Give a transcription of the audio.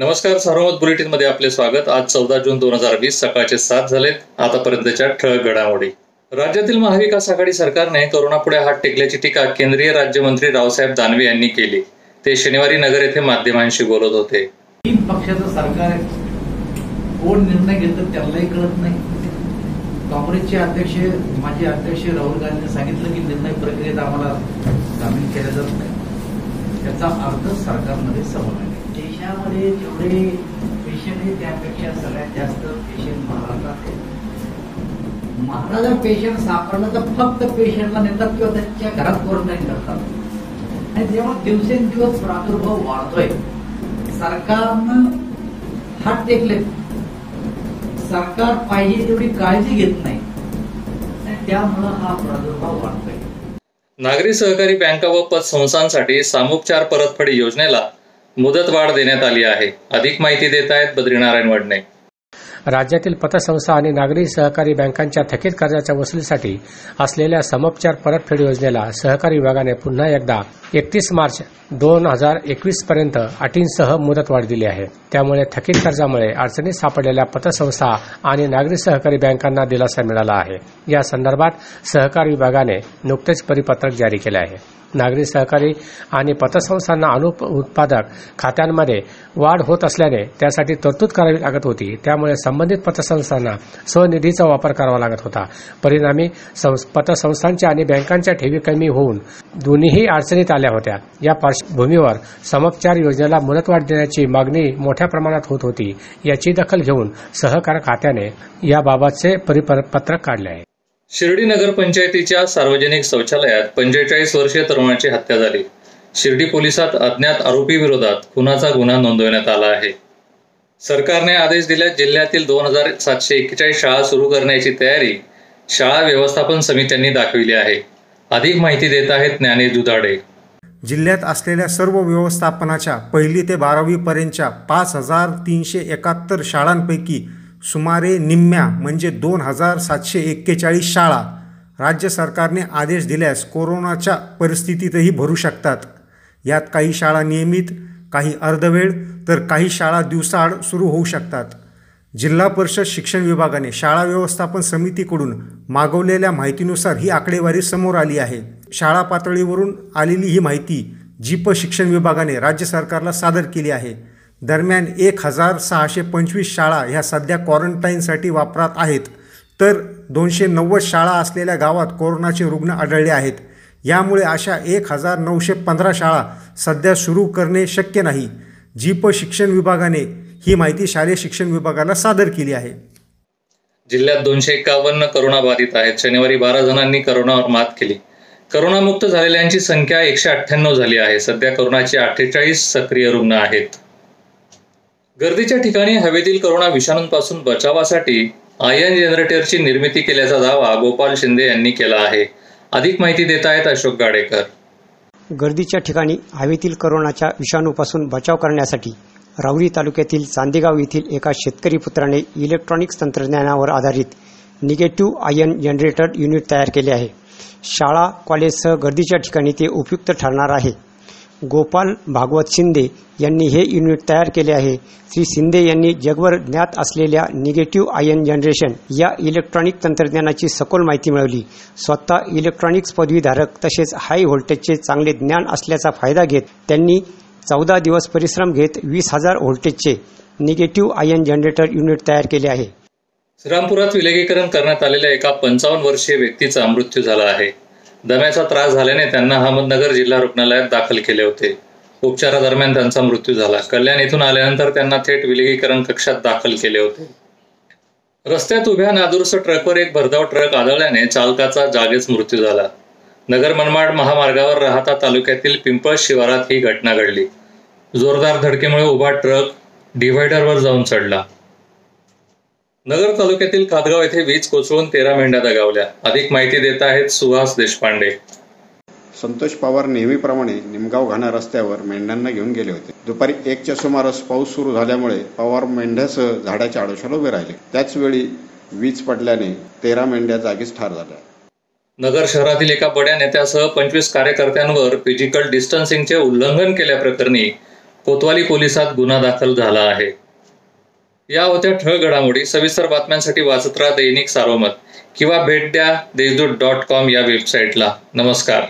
नमस्कार सार्वमत बुलेटिनमध्ये आपले स्वागत. आज चौदा जून दोन हजार वीस सकाळचे सात झालेत. आतापर्यंतच्या ठळक घडामोडी. राज्यातील महाविकास आघाडी सरकारने कोरोनापुढे हात टेकल्याची टीका केंद्रीय राज्यमंत्री रावसाहेब दानवे यांनी केली. ते शनिवारी नगर येथे माध्यमांशी बोलत होते. तीन पक्षाचं सरकार आहे. कोण निर्णय घेतं त्यांनाही कळत नाही. काँग्रेसचे अध्यक्ष माजी अध्यक्ष राहुल गांधी सांगितलं की निर्णय प्रक्रियेत आम्हाला सामील केल्या जात नाही. त्याचा अर्थ सरकारमध्ये समन्वय देशामध्ये जेवढे पेशंट आहे त्यापेक्षा सगळ्यात जास्त पेशंट महाराष्ट्रात आहेत. महाराजा पेशंट सापडलं तर फक्त पेशंटला नेतात किंवा त्यांच्या घरात क्वारंटाईन करतात. आणि जेव्हा दिवसेंदिवस प्रादुर्भाव वाढतोय सरकारनं हात टेकले. सरकार पाहिजे तेवढी काळजी घेत नाही. आणि त्यामुळं हा प्रादुर्भाव वाढतोय. नागरी सहकारी बँका व पतसंस्थांसाठी सामुपचार परतफेडी योजनेला मुदतवाढ देण्यात आली आहे. अधिक माहिती देत आहेत बद्रीनारायण वडणे. राज्यातील पतसंस्था आणि नागरी सहकारी बँकांच्या थकीत कर्जाच्या वसुलीसाठी असलेल्या समोपचार परतफेड योजनेला सहकारी विभागाने पुन्हा एकदा एकतीस मार्च दोन हजार एकवीस पर्यंत अटींसह मुदतवाढ दिली आहे. त्यामुळे थकीत कर्जामुळे अडचणीत सापडलेल्या पतसंस्था आणि नागरी सहकारी बँकांना दिलासा मिळाला आहे. या संदर्भात सहकारी विभागाने नुकतेच परिपत्रक जारी केले आहे. नागरी सहकारी आणि पतसंस्थांना अनुप उत्पादक खात्यांमध्ये वाढ होत असल्याने त्यासाठी तरतूद करावी लागत होती. त्यामुळे संबंधित पतसंस्थांना स्वनिधीचा वापर करावा लागत होता. परिणामी संस- पतसंस्थांच्या आणि बँकांच्या ठेवी कमी होऊन दोन्हीही अडचणीत आल्या होत्या. या पार्श्वभूमीवर समपचार योजनेला मुदतवाढ देण्याची मागणी मोठ्या प्रमाणात होत होती. याची दखल घेऊन सहकार खात्याने याबाबतचे परिपत्रक काढले आहे. शिर्डी नगरपंचायतीच्या सार्वजनिक शौचालयात पंचेचाळीस वर्षीय तरुणाची हत्या झाली. शिर्डी पोलिसात अज्ञात आरोपी विरोधात खुनाचा गुन्हा नोंदवण्यात आला आहे. सरकारने आदेश दिल्यास जिल्ह्यातील दोन हजार सातशे एक्केचाळीस शाळा सुरू करण्याची तयारी शाळा व्यवस्थापन समित्यांनी दाखविली आहे. अधिक माहिती देत आहेत ज्ञानेश दुधाडे. जिल्ह्यात असलेल्या सर्व व्यवस्थापनाच्या पहिली ते बारावीपर्यंतच्या पाच हजार तीनशे एकाहत्तर शाळांपैकी सुमारे निम्म्या म्हणजे दोन हजार सातशे एक्केचाळीस शाळा राज्य सरकारने आदेश दिल्यास कोरोनाच्या परिस्थितीतही भरू शकतात. यात काही शाळा नियमित काही अर्धवेळ तर काही शाळा दिवसाआड सुरू होऊ शकतात. जिल्हा परिषद शिक्षण विभागाने शाळा व्यवस्थापन समितीकडून मागवलेल्या माहितीनुसार ही आकडेवारी समोर आली आहे. शाळा पातळीवरून आलेली ही माहिती जीप शिक्षण विभागाने राज्य सरकारला सादर केली आहे. दरम्यान एक हजार सहाशे पंचवीस शाळा ह्या सध्या क्वारंटाईनसाठी वापरात आहेत तर दोनशे नव्वद शाळा असलेल्या गावात कोरोनाचे रुग्ण आढळले आहेत. यामुळे अशा एक हजार नऊशे पंधरा शाळा सध्या सुरू करणे शक्य नाही जीप शिक्षण विभागाने ही माहिती शालेय शिक्षण विभागाला सादर केली आहे. जिल्ह्यात दोनशे एकावन्न करोनाबाधित आहेत. शनिवारी बारा जणांनी करोनावर मात केली. करोनामुक्त झालेल्यांची संख्या एकशे अठ्ठ्याण्णव झाली आहे. सध्या करोनाचे अठ्ठेचाळीस सक्रिय रुग्ण आहेत. गर्दीच्या ठिकाणी हवेतील करोना विषाणूंपासून बचावासाठी आयन जनरेटरची निर्मिती केल्याचा दावा गोपाल शिंदे यांनी केला आहे. अधिक माहिती देत आहेत अशोक गाडेकर. गर्दीच्या ठिकाणी हवेतील करोनाच्या विषाणूपासून बचाव करण्यासाठी राहुरी तालुक्यातील चांदेगाव येथील एका शेतकरी पुत्राने इलेक्ट्रॉनिक्स तंत्रज्ञानावर आधारित निगेटिव्ह आयन जनरेटर युनिट तयार केले आहे. शाळा कॉलेजसह गर्दीच्या ठिकाणी ते उपयुक्त ठरणार आहे. गोपाल भागवत शिंदे यांनी हे युनिट तयार केले आहे. श्री शिंदे यांनी जगभर ज्ञात असलेल्या निगेटिव्ह आयन जनरेशन या इलेक्ट्रॉनिक तंत्रज्ञानाची सखोल माहिती मिळवली. स्वतः इलेक्ट्रॉनिक्स पदवीधारक तसेच हाय व्होल्टेजचे चांगले ज्ञान असल्याचा फायदा घेत त्यांनी चौदा दिवस परिश्रम घेत वीस हजार व्होल्टेजचे निगेटिव्ह आयन जनरेटर युनिट तयार केले आहे. श्रीरामपुरात विलगीकरण करण्यात आलेल्या एका पंचावन्न वर्षीय व्यक्तीचा मृत्यू झाला आहे. दम्याचा त्रास झाल्याने त्यांना अहमदनगर जिल्हा रुग्णालयात दाखल केले होते. उपचारादरम्यान त्यांचा मृत्यू झाला. कल्याण इथून आल्यानंतर त्यांना थेट विलगीकरण कक्षात दाखल केले होते. रस्त्यात उभ्या नादुरुस्त ट्रकवर एक भरधाव ट्रक आदळल्याने चालकाचा जागेच मृत्यू झाला. नगर मनमाड महामार्गावर राहता तालुक्यातील पिंपळ शिवारात ही घटना घडली. जोरदार धडकेमुळे उभा ट्रक डिव्हायडरवर जाऊन चढला. नगर तालुक्यातील कादगाव येथे वीज कोसळून तेरा मेंढ्या दगावल्या. अधिक माहिती देत आहेत सुहास देशपांडे. संतोष पवार नेहमीप्रमाणे निमगाव घाणा रस्त्यावर मेंढ्यांना घेऊन गेले होते. दुपारी एकच्या सुमारास पाऊस सुरू झाल्यामुळे पवार मेंढ्यासह झाडाच्या आडोशाला उभे राहिले. त्याच वेळी वीज पडल्याने तेरा मेंढ्या जागीच ठार झाल्या. नगर शहरातील एका बड्या नेत्यासह पंचवीस कार्यकर्त्यांवर फिजिकल डिस्टन्सिंगचे उल्लंघन केल्याप्रकरणी कोतवाली पोलिसात गुन्हा दाखल झाला आहे. या होत्या ठळ घडामोडी. सविस्तर बातम्यांसाठी वाचत राहा दैनिक सार्वमत किंवा भेट द्या देशदूत डॉट कॉम या वेबसाईटला. नमस्कार.